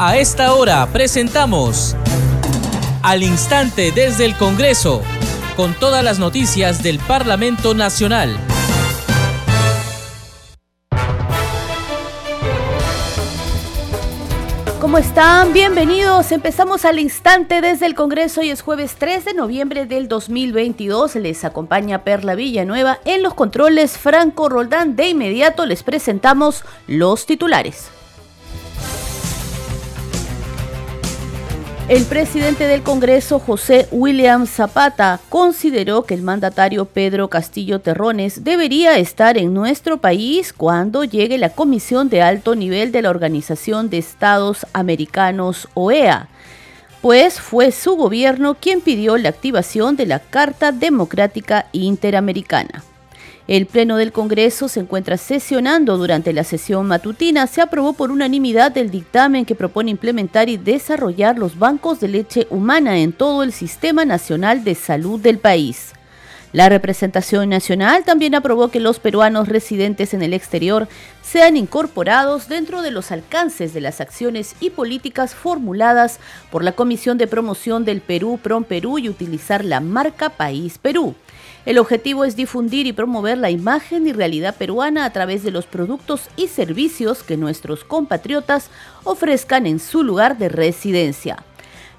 A esta hora presentamos Al Instante desde el Congreso, con todas las noticias del Parlamento Nacional. ¿Cómo están? Bienvenidos. Empezamos al instante desde el Congreso y es jueves 3 de noviembre del 2022. Les acompaña Perla Villanueva en los controles Franco Roldán. De inmediato les presentamos los titulares. El presidente del Congreso, José William Zapata, consideró que el mandatario Pedro Castillo Terrones debería estar en nuestro país cuando llegue la Comisión de Alto Nivel de la Organización de Estados Americanos, OEA, pues fue su gobierno quien pidió la activación de la Carta Democrática Interamericana. El Pleno del Congreso se encuentra sesionando durante la sesión matutina. Se aprobó por unanimidad el dictamen que propone implementar y desarrollar los bancos de leche humana en todo el Sistema Nacional de Salud del país. La representación nacional también aprobó que los peruanos residentes en el exterior sean incorporados dentro de los alcances de las acciones y políticas formuladas por la Comisión de Promoción del Perú, PROM Perú, y utilizar la marca País Perú. El objetivo es difundir y promover la imagen y realidad peruana a través de los productos y servicios que nuestros compatriotas ofrezcan en su lugar de residencia.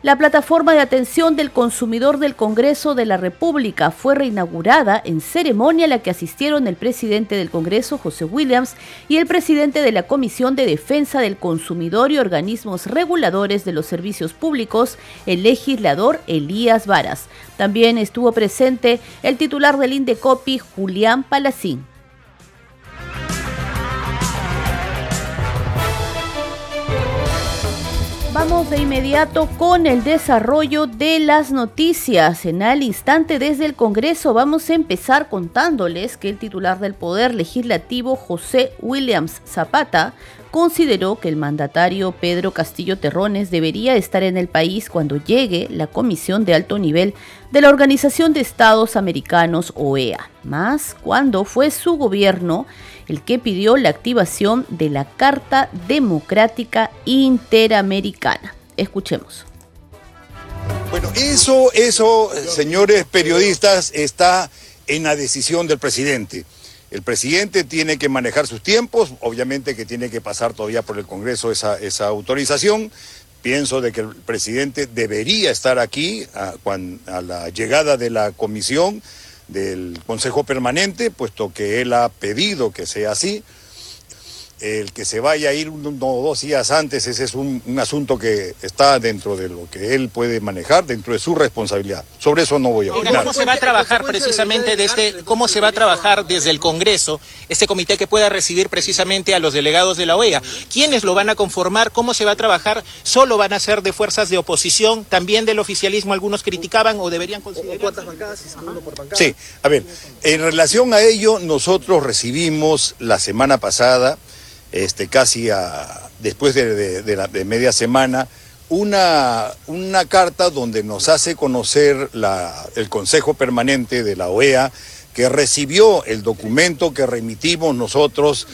La plataforma de atención del consumidor del Congreso de la República fue reinaugurada en ceremonia a la que asistieron el presidente del Congreso, José Williams, y el presidente de la Comisión de Defensa del Consumidor y Organismos Reguladores de los Servicios Públicos, el legislador Elías Varas. También estuvo presente el titular del Indecopi, Julián Palacín. Vamos de inmediato con el desarrollo de las noticias. En al instante desde el Congreso vamos a empezar contándoles que el titular del Poder Legislativo, José Williams Zapata, consideró que el mandatario Pedro Castillo Terrones debería estar en el país cuando llegue la Comisión de Alto Nivel de la Organización de Estados Americanos, OEA, más cuando fue su gobierno el que pidió la activación de la Carta Democrática Interamericana. Escuchemos. Bueno, eso, eso, señores periodistas, está en la decisión del presidente. El presidente tiene que manejar sus tiempos, obviamente que tiene que pasar todavía por el Congreso esa, esa autorización. Pienso de que el presidente debería estar aquí a, a la llegada de la comisión del Consejo Permanente, puesto que él ha pedido que sea así el que se vaya a ir uno o dos días antes, ese es un, asunto que está dentro de lo que él puede manejar, dentro de su responsabilidad. Sobre eso no voy a hablar. ¿Cómo se va a trabajar precisamente de este, cómo se va a trabajar desde el Congreso, este comité que pueda recibir precisamente a los delegados de la OEA? ¿Quiénes lo van a conformar? ¿Cómo se va a trabajar? ¿Solo van a ser de fuerzas de oposición? ¿También del oficialismo algunos criticaban o deberían considerar? ¿Cuántas bancadas? Sí, a ver, en relación a ello, nosotros recibimos la semana pasada este, casi después de, la, media semana, una, una, carta donde nos hace conocer el Consejo Permanente de la OEA que recibió el documento que remitimos nosotros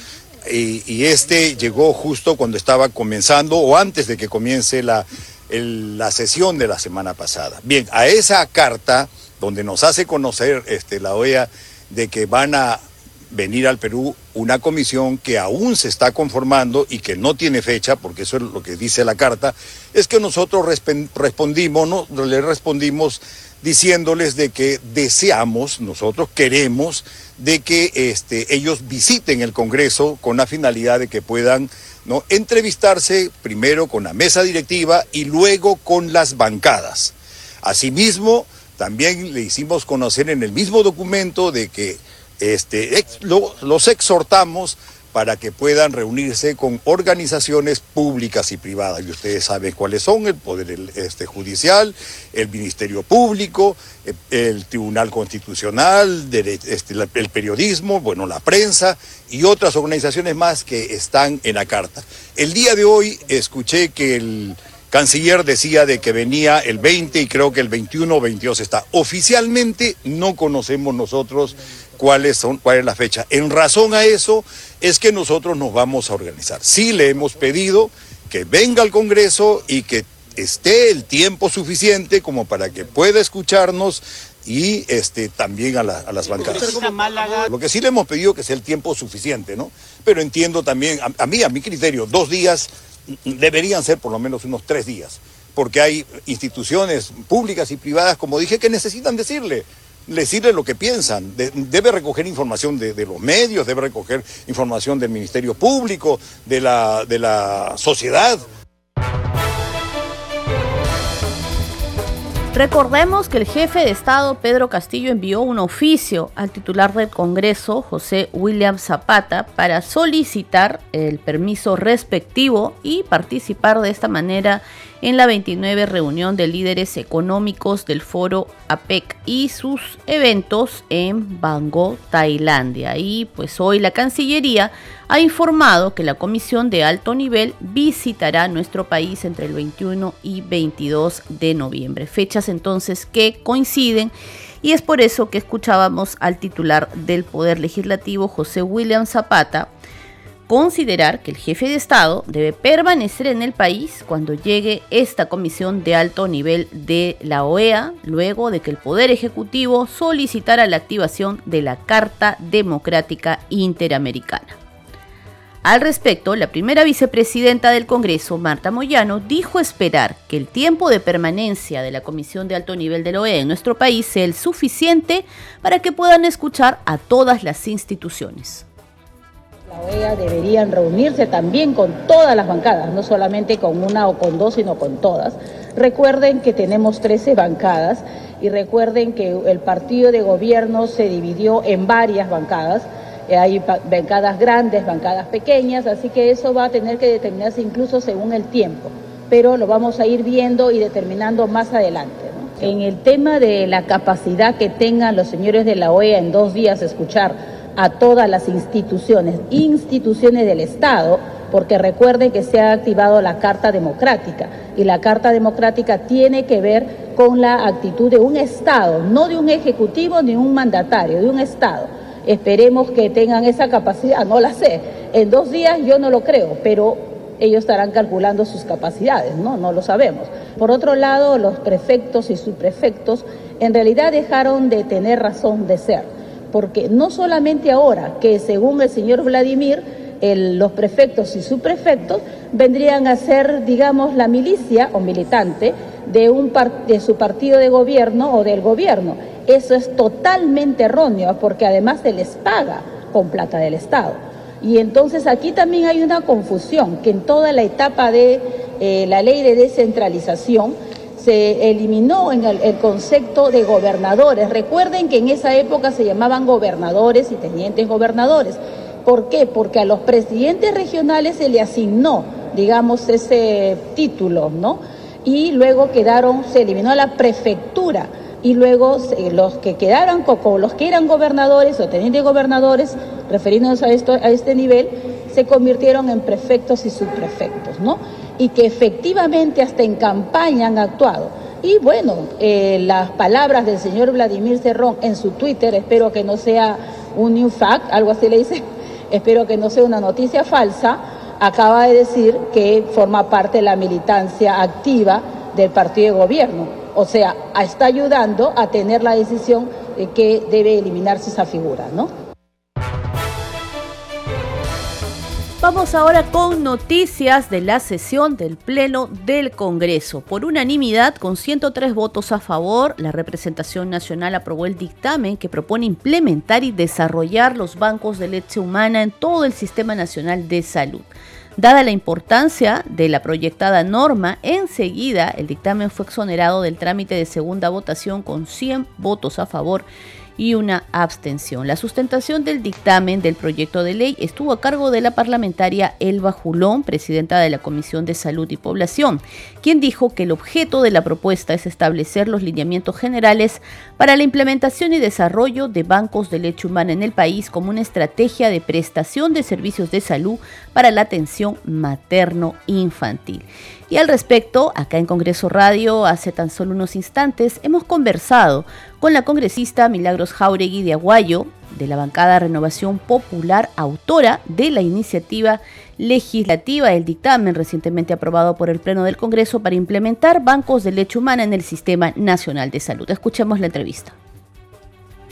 y, este llegó justo cuando estaba comenzando o antes de que comience la, la sesión de la semana pasada. Bien, a esa carta donde nos hace conocer este, la OEA de que van a venir al Perú una comisión que aún se está conformando y que no tiene fecha, porque eso es lo que dice la carta, es que nosotros respondimos, no, le respondimos diciéndoles de que deseamos, nosotros queremos, de que este, ellos visiten el Congreso con la finalidad de que puedan ¿no? entrevistarse primero con la mesa directiva y luego con las bancadas. Asimismo, también le hicimos conocer en el mismo documento de que este, los exhortamos para que puedan reunirse con organizaciones públicas y privadas. Y ustedes saben cuáles son, el Poder este, Judicial, el Ministerio Público, el, Tribunal Constitucional, este, el periodismo, bueno, la prensa y otras organizaciones más que están en la carta. El día de hoy escuché que el canciller decía de que venía el 20 y creo que el 21 o 22 está. Oficialmente no conocemos nosotros cuáles son, cuál es la fecha. En razón a eso es que nosotros nos vamos a organizar. Sí le hemos pedido que venga al Congreso y que esté el tiempo suficiente como para que pueda escucharnos y este, también a, las bancadas. Lo que sí le hemos pedido que sea el tiempo suficiente, ¿no? Pero entiendo también, a, mí, a mi criterio, dos días deberían ser por lo menos unos tres días, porque hay instituciones públicas y privadas, como dije, que necesitan decirle decirle lo que piensan. debe recoger información de, los medios, debe recoger información del Ministerio Público, de la, de la sociedad. Recordemos que el jefe de Estado, Pedro Castillo, envió un oficio al titular del Congreso, José William Zapata, para solicitar el permiso respectivo y participar de esta manera en la 29 reunión de líderes económicos del foro APEC y sus eventos en Bangkok, Tailandia. Y pues hoy la Cancillería ha informado que la comisión de alto nivel visitará nuestro país entre el 21 y 22 de noviembre. Fechas entonces que coinciden y es por eso que escuchábamos al titular del Poder Legislativo, José William Zapata, considerar que el jefe de Estado debe permanecer en el país cuando llegue esta comisión de alto nivel de la OEA, luego de que el Poder Ejecutivo solicitara la activación de la Carta Democrática Interamericana. Al respecto, la primera vicepresidenta del Congreso, Marta Moyano, dijo esperar que el tiempo de permanencia de la Comisión de Alto Nivel de la OEA en nuestro país sea el suficiente para que puedan escuchar a todas las instituciones. La OEA deberían reunirse también con todas las bancadas, no solamente con una o con dos, sino con todas. Recuerden que tenemos 13 bancadas y recuerden que el partido de gobierno se dividió en varias bancadas. Eh, hay bancadas grandes, bancadas pequeñas, así que eso va a tener que determinarse incluso según el tiempo, pero lo vamos a ir viendo y determinando más adelante. En el tema de la capacidad que tengan los señores de la OEA en dos días escuchar a todas las instituciones, instituciones del Estado, porque recuerden que se ha activado la Carta Democrática y la Carta Democrática tiene que ver con la actitud de un Estado, no de un ejecutivo ni un mandatario, de un Estado. Esperemos que tengan esa capacidad, no la sé. En dos días yo no lo creo, pero ellos estarán calculando sus capacidades, ¿no? No lo sabemos. Por otro lado, los prefectos y subprefectos en realidad dejaron de tener razón de ser porque no solamente ahora, que según el señor Vladimir, los prefectos y subprefectos vendrían a ser, digamos, la milicia o militante de, un de su partido de gobierno o del gobierno. Eso es totalmente erróneo porque además se les paga con plata del Estado. Y entonces aquí también hay una confusión, que en toda la etapa de eh, la ley de descentralización, se eliminó en el, concepto de gobernadores. Recuerden que en esa época se llamaban gobernadores y tenientes gobernadores. ¿Por qué? Porque a los presidentes regionales se le asignó, digamos, ese título, ¿no? Y luego quedaron, se eliminó la prefectura y luego los que quedaron, como los que eran gobernadores o tenientes gobernadores, refiriéndonos a, esto, a este nivel, se convirtieron en prefectos y subprefectos, ¿no? Y que efectivamente hasta en campaña han actuado. Y bueno, eh, las palabras del señor Vladimir Cerrón en su Twitter, espero que no sea un new fact, algo así le dice, espero que no sea una noticia falsa, acaba de decir que forma parte de la militancia activa del partido de gobierno. O sea, está ayudando a tener la decisión de que debe eliminarse esa figura, ¿no? Vamos ahora con noticias de la sesión del Pleno del Congreso. Por unanimidad, con 103 votos a favor, la representación nacional aprobó el dictamen que propone implementar y desarrollar los bancos de leche humana en todo el Sistema Nacional de Salud. Dada la importancia de la proyectada norma, enseguida el dictamen fue exonerado del trámite de segunda votación con 100 votos a favor y una abstención. La sustentación del dictamen del proyecto de ley estuvo a cargo de la parlamentaria Elba Julón, presidenta de la Comisión de Salud y Población, quien dijo que el objeto de la propuesta es establecer los lineamientos generales para la implementación y desarrollo de bancos de leche humana en el país como una estrategia de prestación de servicios de salud para la atención materno-infantil. Y al respecto, acá en Congreso Radio, hace tan solo unos instantes, hemos conversado con la congresista Milagros Jauregui de Aguayo, de la bancada Renovación Popular, autora de la iniciativa legislativa del dictamen recientemente aprobado por el Pleno del Congreso para implementar bancos de leche humana en el Sistema Nacional de Salud. Escuchemos la entrevista.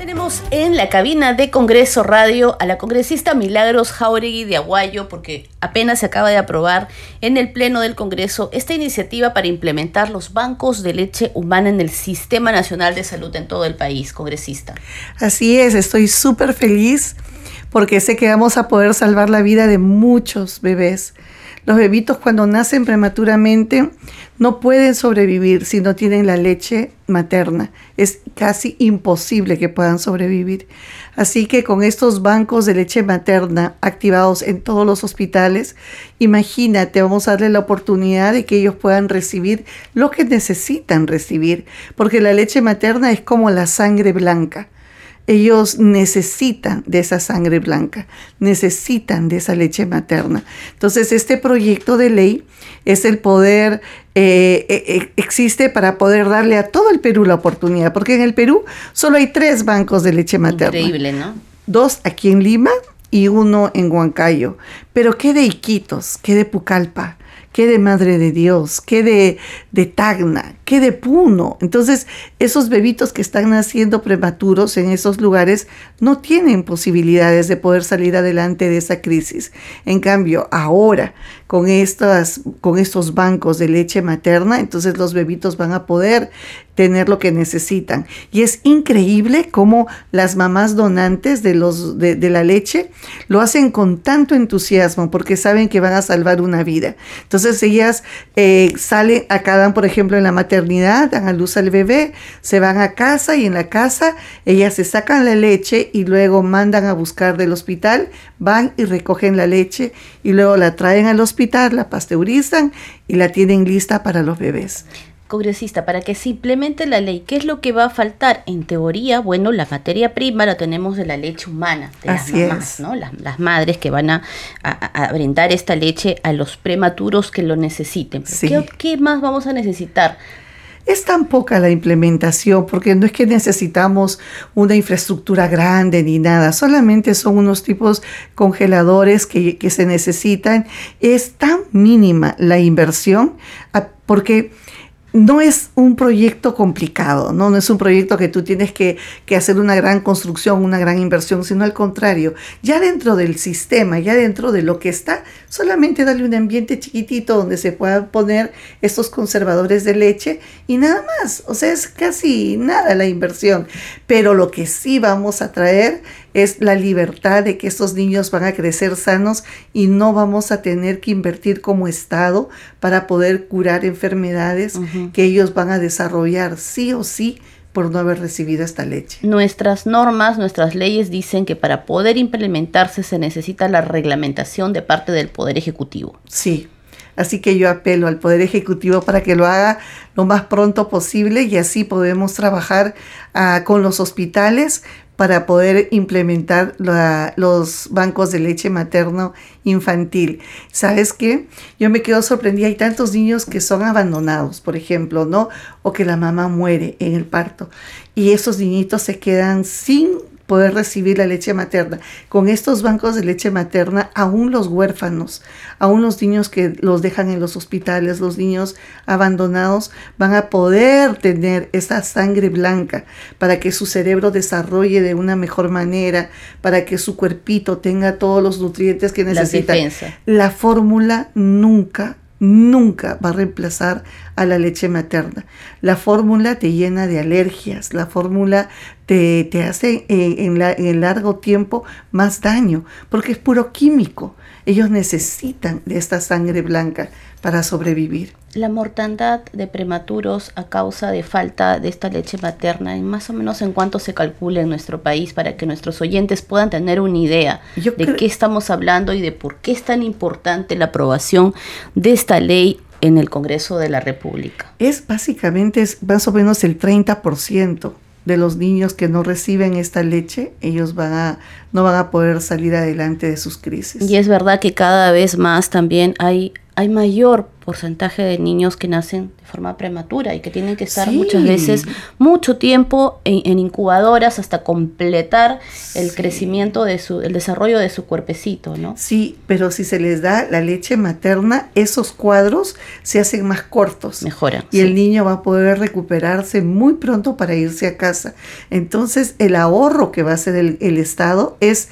Tenemos en la cabina de Congreso Radio a la congresista Milagros Jauregui de Aguayo, porque apenas se acaba de aprobar en el Pleno del Congreso esta iniciativa para implementar los bancos de leche humana en el Sistema Nacional de Salud en todo el país, congresista. Así es, estoy súper feliz porque sé que vamos a poder salvar la vida de muchos bebés. Los bebitos cuando nacen prematuramente no pueden sobrevivir si no tienen la leche materna. Es casi imposible que puedan sobrevivir. Así que con estos bancos de leche materna activados en todos los hospitales, imagínate, vamos a darle la oportunidad de que ellos puedan recibir lo que necesitan recibir, porque la leche materna es como la sangre blanca ellos necesitan de esa sangre blanca, necesitan de esa leche materna. Entonces, este proyecto de ley es el poder, eh, eh, eh, existe para poder darle a todo el Perú la oportunidad, porque en el Perú solo hay tres bancos de leche materna. Increíble, ¿no? Dos aquí en Lima y uno en Huancayo. Pero ¿qué de Iquitos? ¿Qué de Pucallpa? qué de Madre de Dios, qué de, de Tacna, qué de Puno. Entonces, esos bebitos que están naciendo prematuros en esos lugares no tienen posibilidades de poder salir adelante de esa crisis. En cambio, ahora, con, estas, con estos bancos de leche materna, entonces los bebitos van a poder tener lo que necesitan. Y es increíble cómo las mamás donantes de, la leche lo hacen con tanto entusiasmo porque saben que van a salvar una vida. Entonces ellas eh, salen, acá dan, por ejemplo, en la maternidad, dan a luz al bebé, se van a casa y en la casa ellas se sacan la leche y luego mandan a buscar del hospital, van y recogen la leche y luego la traen al hospital, la pasteurizan y la tienen lista para los bebés congresista, para que se implemente la ley, ¿qué es lo que va a faltar? En teoría, bueno, la materia prima la tenemos de la leche humana, de las mamás, ¿no? Las, madres que van a, brindar esta leche a los prematuros que lo necesiten. ¿Qué, más vamos a necesitar? Es tan poca la implementación porque no es que necesitamos una infraestructura grande ni nada, solamente son unos tipos congeladores que, que se necesitan. Es tan mínima la inversión porque no es un proyecto complicado, ¿no? no es un proyecto que tú tienes que, hacer una gran construcción, una gran inversión, sino al contrario, ya dentro del sistema, ya dentro de lo que está, solamente darle un ambiente chiquitito donde se puedan poner estos conservadores de leche y nada más, o sea, es casi nada la inversión, pero lo que sí vamos a traer es la libertad de que estos niños van a crecer sanos y no vamos a tener que invertir como Estado para poder curar enfermedades que ellos van a desarrollar sí o sí por no haber recibido esta leche. Nuestras normas, nuestras leyes dicen que para poder implementarse se necesita la reglamentación de parte del Poder Ejecutivo. Sí, Así que yo apelo al Poder Ejecutivo para que lo haga lo más pronto posible y así podemos trabajar ah, con los hospitales para poder implementar los bancos de leche materno infantil. ¿Sabes qué? Yo me quedo sorprendida. Hay tantos niños que son abandonados, por ejemplo, ¿no? O que la mamá muere en el parto. Y esos niñitos se quedan sin poder recibir la leche materna. Con estos bancos de leche materna, aún los huérfanos, aún los niños que los dejan en los hospitales, los niños abandonados, van a poder tener esa sangre blanca para que su cerebro desarrolle de una mejor manera, para que su cuerpito tenga todos los nutrientes que necesita. La fórmula nunca nunca va a reemplazar a la leche materna. La fórmula te llena de alergias, la fórmula te, hace eh, en largo tiempo más daño, porque es puro químico. Ellos necesitan de esta sangre blanca para sobrevivir. La mortandad de prematuros a causa de falta de esta leche materna, más o menos en cuánto se calcula en nuestro país para que nuestros oyentes puedan tener una idea de qué estamos hablando y de por qué es tan importante la aprobación de esta ley en el Congreso de la República. Es básicamente es más o menos el 30% de los niños que no reciben esta leche, ellos van a, no van a poder salir adelante de sus crisis. Y es verdad que cada vez más también hay, hay mayor porcentaje de niños que nacen de forma prematura y que tienen que estar muchas veces mucho tiempo en, incubadoras hasta completar el crecimiento de su, el desarrollo de su cuerpecito, ¿no? Sí, pero si se les da la leche materna, esos cuadros se hacen más cortos. Mejoran. Y el niño va a poder recuperarse muy pronto para irse a casa. Entonces, el ahorro que va a hacer el, el Estado es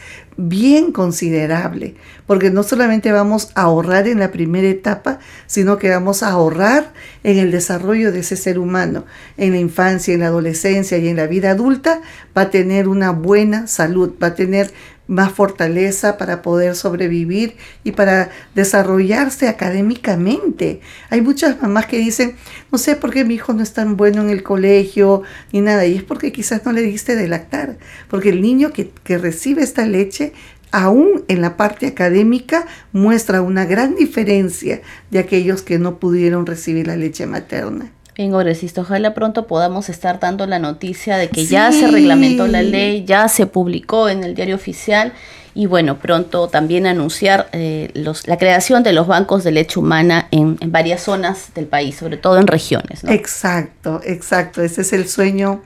bien considerable, porque no solamente vamos a ahorrar en la primera etapa, sino que vamos a ahorrar en el desarrollo de ese ser humano, en la infancia, en la adolescencia y en la vida adulta, va a tener una buena salud, va a tener más fortaleza para poder sobrevivir y para desarrollarse académicamente. Hay muchas mamás que dicen, no sé por qué mi hijo no es tan bueno en el colegio ni nada, y es porque quizás no le diste de lactar, porque el niño que, que recibe esta leche aún en la parte académica muestra una gran diferencia de aquellos que no pudieron recibir la leche materna. Congresista, ojalá pronto podamos estar dando la noticia de que ya se reglamentó la ley, ya se publicó en el diario oficial y bueno, pronto también anunciar eh, los, la creación de los bancos de leche humana en, en, varias zonas del país, sobre todo en regiones. ¿no? Exacto, exacto, ese es el sueño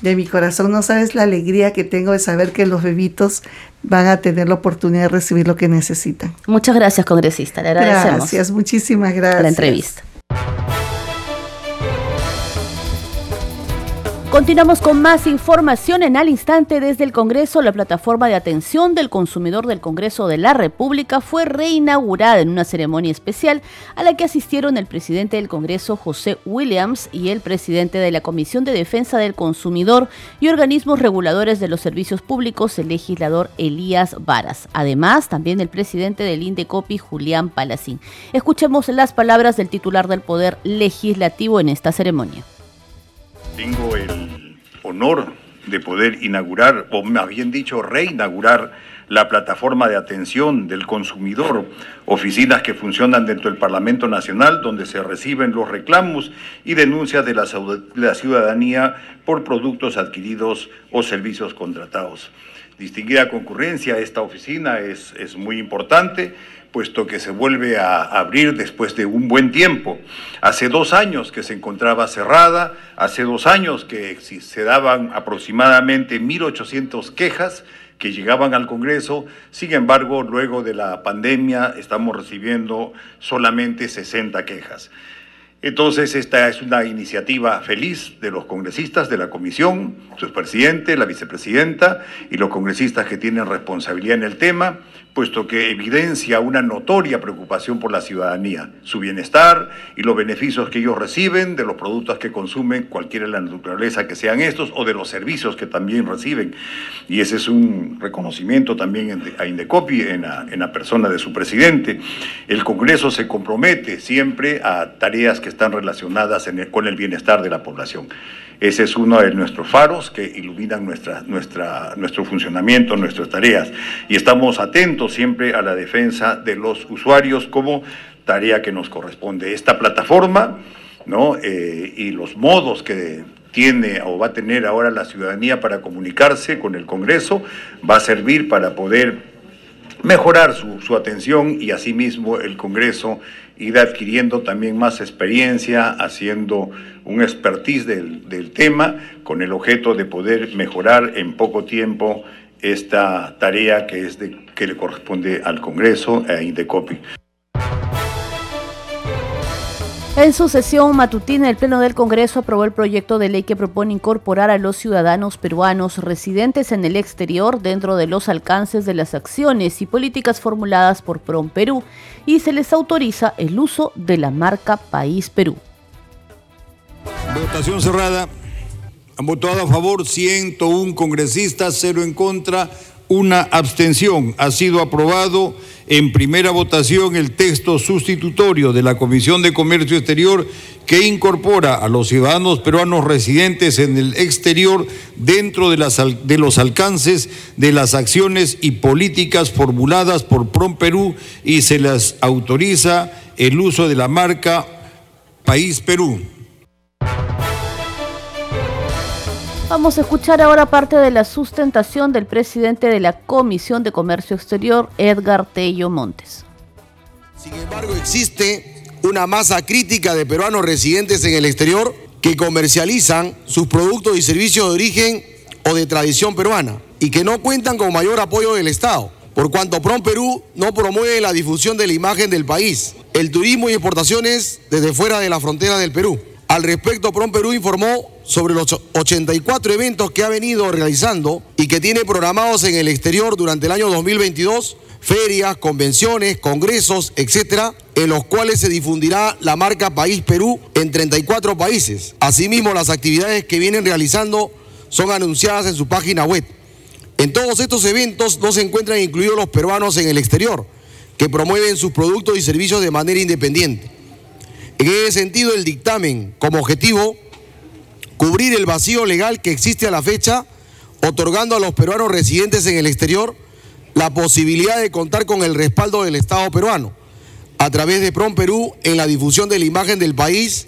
de mi corazón. No sabes la alegría que tengo de saber que los bebitos van a tener la oportunidad de recibir lo que necesitan. Muchas gracias, congresista. Le agradecemos. Gracias, muchísimas gracias. la entrevista. Continuamos con más información en al instante desde el Congreso. La plataforma de atención del consumidor del Congreso de la República fue reinaugurada en una ceremonia especial a la que asistieron el presidente del Congreso José Williams y el presidente de la Comisión de Defensa del Consumidor y organismos reguladores de los servicios públicos, el legislador Elías Varas. Además, también el presidente del INDECOPI, Julián Palacín. Escuchemos las palabras del titular del Poder Legislativo en esta ceremonia. Tengo el honor de poder inaugurar, o más bien dicho, reinaugurar la plataforma de atención del consumidor, oficinas que funcionan dentro del Parlamento Nacional, donde se reciben los reclamos y denuncias de la, ciudadanía por productos adquiridos o servicios contratados. Distinguida concurrencia, esta oficina es, es muy importante puesto que se vuelve a abrir después de un buen tiempo. Hace dos años que se encontraba cerrada, hace dos años que se daban aproximadamente 1.800 quejas que llegaban al Congreso, sin embargo, luego de la pandemia estamos recibiendo solamente 60 quejas. Entonces, esta es una iniciativa feliz de los congresistas de la comisión, su presidente, la vicepresidenta y los congresistas que tienen responsabilidad en el tema puesto que evidencia una notoria preocupación por la ciudadanía, su bienestar y los beneficios que ellos reciben de los productos que consumen, cualquiera la naturaleza que sean estos, o de los servicios que también reciben. Y ese es un reconocimiento también a Indecopi en la, en la persona de su presidente. El Congreso se compromete siempre a tareas que están relacionadas con el bienestar de la población. Ese es uno de nuestros faros que iluminan nuestra, nuestro funcionamiento, nuestras tareas. Y estamos atentos siempre a la defensa de los usuarios como tarea que nos corresponde. Esta plataforma ¿no? Eh, y los modos que tiene o va a tener ahora la ciudadanía para comunicarse con el Congreso va a servir para poder mejorar su, su atención y asimismo el Congreso ir adquiriendo también más experiencia, haciendo un expertise del, del, tema, con el objeto de poder mejorar en poco tiempo esta tarea que, es de, que le corresponde al Congreso e Indecopi. En su sesión matutina, el Pleno del Congreso aprobó el proyecto de ley que propone incorporar a los ciudadanos peruanos residentes en el exterior dentro de los alcances de las acciones y políticas formuladas por PROM Perú y se les autoriza el uso de la marca País Perú. Votación cerrada. Han votado a favor 101 congresistas, cero en contra, una abstención. Ha sido aprobado en primera votación el texto sustitutorio de la Comisión de Comercio Exterior que incorpora a los ciudadanos peruanos residentes en el exterior dentro de, las, de los alcances de las acciones y políticas formuladas por PROM Perú y se les autoriza el uso de la marca País Perú. Vamos a escuchar ahora parte de la sustentación del presidente de la Comisión de Comercio Exterior, Edgar Tello Montes. Sin embargo, existe una masa crítica de peruanos residentes en el exterior que comercializan sus productos y servicios de origen o de tradición peruana y que no cuentan con mayor apoyo del Estado, por cuanto PROM Perú no promueve la difusión de la imagen del país, el turismo y exportaciones desde fuera de la frontera del Perú. Al respecto, PROM Perú informó sobre los 84 eventos que ha venido realizando y que tiene programados en el exterior durante el año 2022 ferias, convenciones, congresos, etcétera, en los cuales se difundirá la marca País Perú en 34 países. Asimismo, las actividades que vienen realizando son anunciadas en su página web. En todos estos eventos no se encuentran incluidos los peruanos en el exterior, que promueven sus productos y servicios de manera independiente. En ese sentido, el dictamen, como objetivo, cubrir el vacío legal que existe a la fecha, otorgando a los peruanos residentes en el exterior la posibilidad de contar con el respaldo del Estado peruano a través de PROM Perú en la difusión de la imagen del país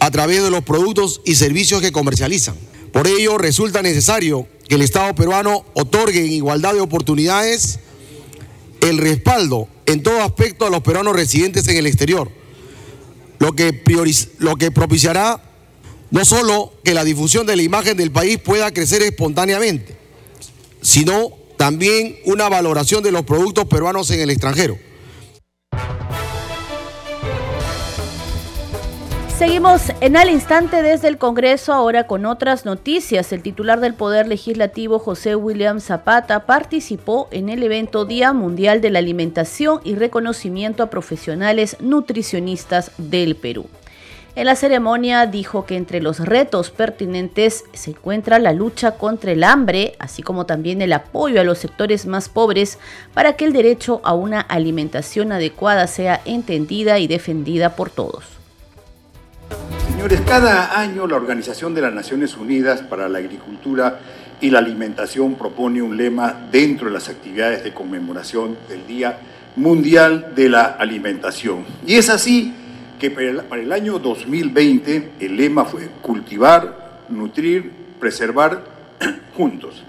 a través de los productos y servicios que comercializan. Por ello, resulta necesario que el Estado peruano otorgue en igualdad de oportunidades el respaldo en todo aspecto a los peruanos residentes en el exterior, lo que, lo que propiciará no solo que la difusión de la imagen del país pueda crecer espontáneamente, sino también una valoración de los productos peruanos en el extranjero. Seguimos en al instante desde el Congreso ahora con otras noticias. El titular del Poder Legislativo, José William Zapata, participó en el evento Día Mundial de la Alimentación y Reconocimiento a Profesionales Nutricionistas del Perú. En la ceremonia dijo que entre los retos pertinentes se encuentra la lucha contra el hambre, así como también el apoyo a los sectores más pobres para que el derecho a una alimentación adecuada sea entendida y defendida por todos. Señores, cada año la Organización de las Naciones Unidas para la Agricultura y la Alimentación propone un lema dentro de las actividades de conmemoración del Día Mundial de la Alimentación. Y es así que para el año 2020 el lema fue cultivar, nutrir, preservar juntos.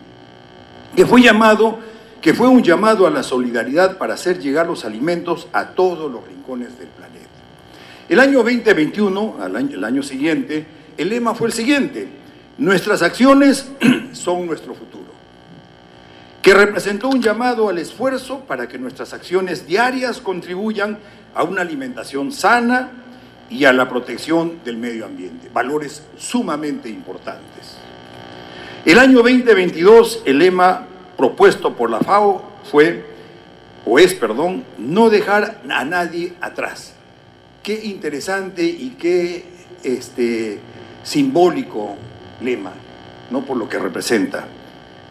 Que fue llamado, que fue un llamado a la solidaridad para hacer llegar los alimentos a todos los rincones del planeta. El año 2021, el año siguiente, el lema fue el siguiente: nuestras acciones son nuestro futuro que representó un llamado al esfuerzo para que nuestras acciones diarias contribuyan a una alimentación sana y a la protección del medio ambiente, valores sumamente importantes. El año 2022, el lema propuesto por la FAO fue, o es, perdón, no dejar a nadie atrás. Qué interesante y qué este, simbólico lema, ¿no? Por lo que representa.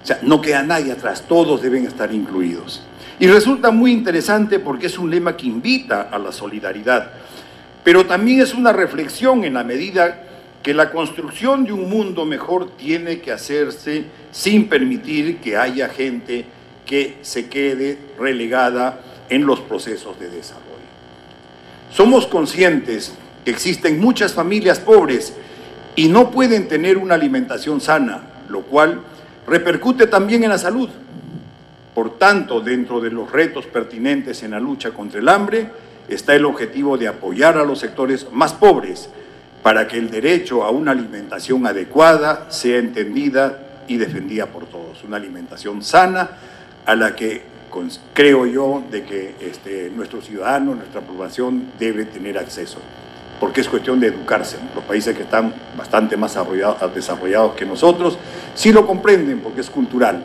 O sea, no queda nadie atrás, todos deben estar incluidos. Y resulta muy interesante porque es un lema que invita a la solidaridad, pero también es una reflexión en la medida que la construcción de un mundo mejor tiene que hacerse sin permitir que haya gente que se quede relegada en los procesos de desarrollo. Somos conscientes que existen muchas familias pobres y no pueden tener una alimentación sana, lo cual repercute también en la salud. Por tanto, dentro de los retos pertinentes en la lucha contra el hambre está el objetivo de apoyar a los sectores más pobres para que el derecho a una alimentación adecuada sea entendida y defendida por todos. Una alimentación sana a la que creo yo de que este, nuestros ciudadanos, nuestra población debe tener acceso, porque es cuestión de educarse. Los países que están bastante más desarrollados que nosotros sí lo comprenden porque es cultural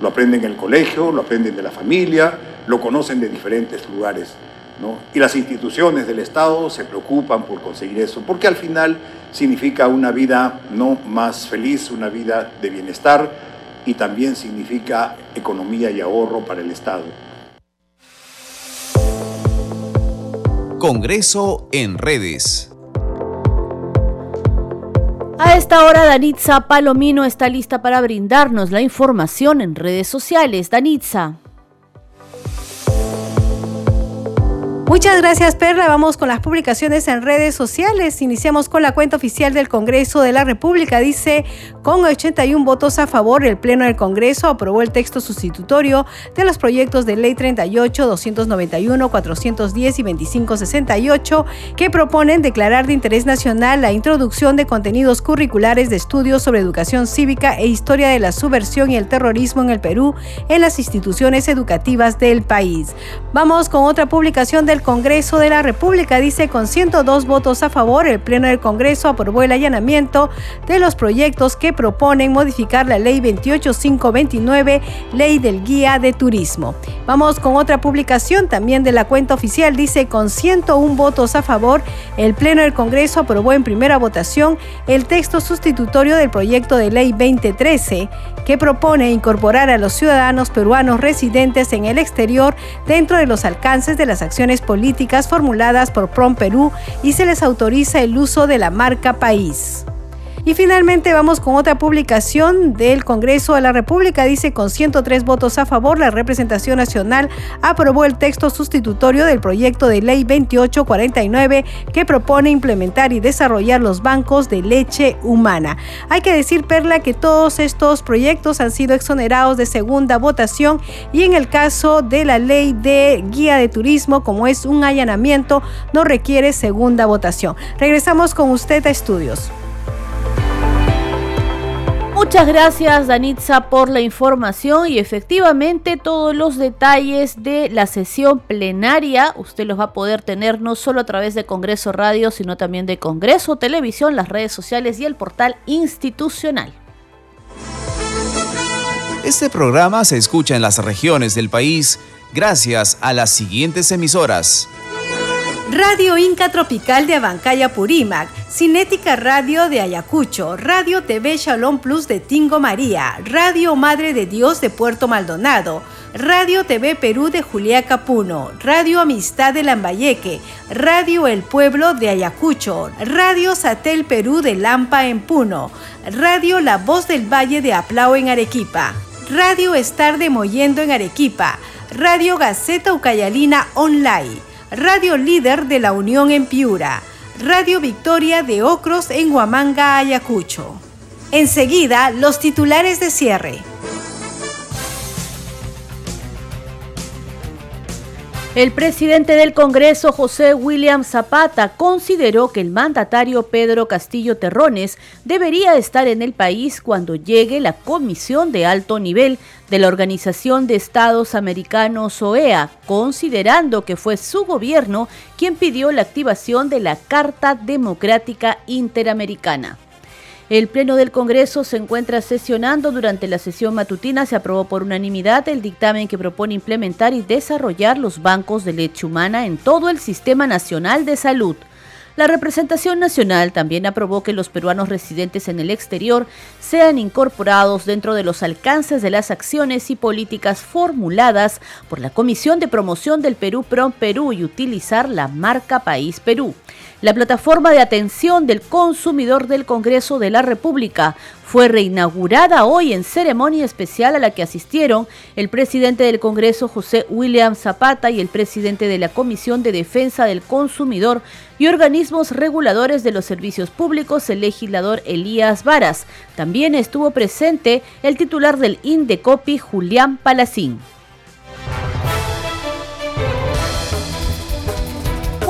lo aprenden en el colegio, lo aprenden de la familia, lo conocen de diferentes lugares. Y las instituciones del Estado se preocupan por conseguir eso, porque al final significa una vida no más feliz, una vida de bienestar y también significa economía y ahorro para el Estado. Congreso en redes. A esta hora, Danitza Palomino está lista para brindarnos la información en redes sociales. Danitza. Muchas gracias Perla. Vamos con las publicaciones en redes sociales. Iniciamos con la cuenta oficial del Congreso de la República. Dice, con 81 votos a favor, el Pleno del Congreso aprobó el texto sustitutorio de los proyectos de Ley 38, 291, 410 y 2568 que proponen declarar de interés nacional la introducción de contenidos curriculares de estudios sobre educación cívica e historia de la subversión y el terrorismo en el Perú en las instituciones educativas del país. Vamos con otra publicación del Congreso de la República. Dice, con 102 votos a favor, el Pleno del Congreso aprobó el allanamiento de los proyectos que proponen modificar la Ley 28529, Ley del Guía de Turismo. Vamos con otra publicación también de la cuenta oficial. Dice, con 101 votos a favor, el Pleno del Congreso aprobó en primera votación el texto sustitutorio del proyecto de Ley 2013, que propone incorporar a los ciudadanos peruanos residentes en el exterior dentro de los alcances de las acciones políticas formuladas por PROM Perú y se les autoriza el uso de la marca país. Y finalmente vamos con otra publicación del Congreso de la República. Dice con 103 votos a favor, la representación nacional aprobó el texto sustitutorio del proyecto de ley 2849 que propone implementar y desarrollar los bancos de leche humana. Hay que decir, Perla, que todos estos proyectos han sido exonerados de segunda votación y en el caso de la ley de guía de turismo, como es un allanamiento, no requiere segunda votación. Regresamos con usted a estudios. Muchas gracias Danitza por la información y efectivamente todos los detalles de la sesión plenaria usted los va a poder tener no solo a través de Congreso Radio, sino también de Congreso Televisión, las redes sociales y el portal institucional. Este programa se escucha en las regiones del país gracias a las siguientes emisoras. Radio Inca Tropical de Abancaya Purímac, Cinética Radio de Ayacucho, Radio TV Shalom Plus de Tingo María, Radio Madre de Dios de Puerto Maldonado, Radio TV Perú de Juliaca Puno, Radio Amistad de Lambayeque, Radio El Pueblo de Ayacucho, Radio Satel Perú de Lampa en Puno, Radio La Voz del Valle de Aplao en Arequipa, Radio Estar de Moyendo en Arequipa, Radio Gaceta Ucayalina Online, Radio Líder de la Unión en Piura, Radio Victoria de Ocros en Huamanga, Ayacucho. Enseguida, los titulares de cierre. El presidente del Congreso, José William Zapata, consideró que el mandatario Pedro Castillo Terrones debería estar en el país cuando llegue la comisión de alto nivel de la Organización de Estados Americanos OEA, considerando que fue su gobierno quien pidió la activación de la Carta Democrática Interamericana. El Pleno del Congreso se encuentra sesionando. Durante la sesión matutina se aprobó por unanimidad el dictamen que propone implementar y desarrollar los bancos de leche humana en todo el Sistema Nacional de Salud. La representación nacional también aprobó que los peruanos residentes en el exterior sean incorporados dentro de los alcances de las acciones y políticas formuladas por la Comisión de Promoción del Perú PROM Perú y utilizar la marca País Perú. La plataforma de atención del consumidor del Congreso de la República fue reinaugurada hoy en ceremonia especial a la que asistieron el presidente del Congreso José William Zapata y el presidente de la Comisión de Defensa del Consumidor y organismos reguladores de los servicios públicos, el legislador Elías Varas. También estuvo presente el titular del INDECOPI, Julián Palacín.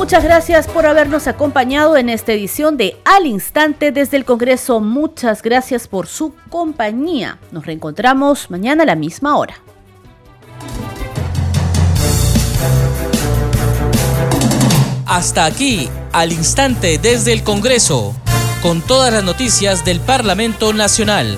Muchas gracias por habernos acompañado en esta edición de Al Instante desde el Congreso. Muchas gracias por su compañía. Nos reencontramos mañana a la misma hora. Hasta aquí, Al Instante desde el Congreso, con todas las noticias del Parlamento Nacional.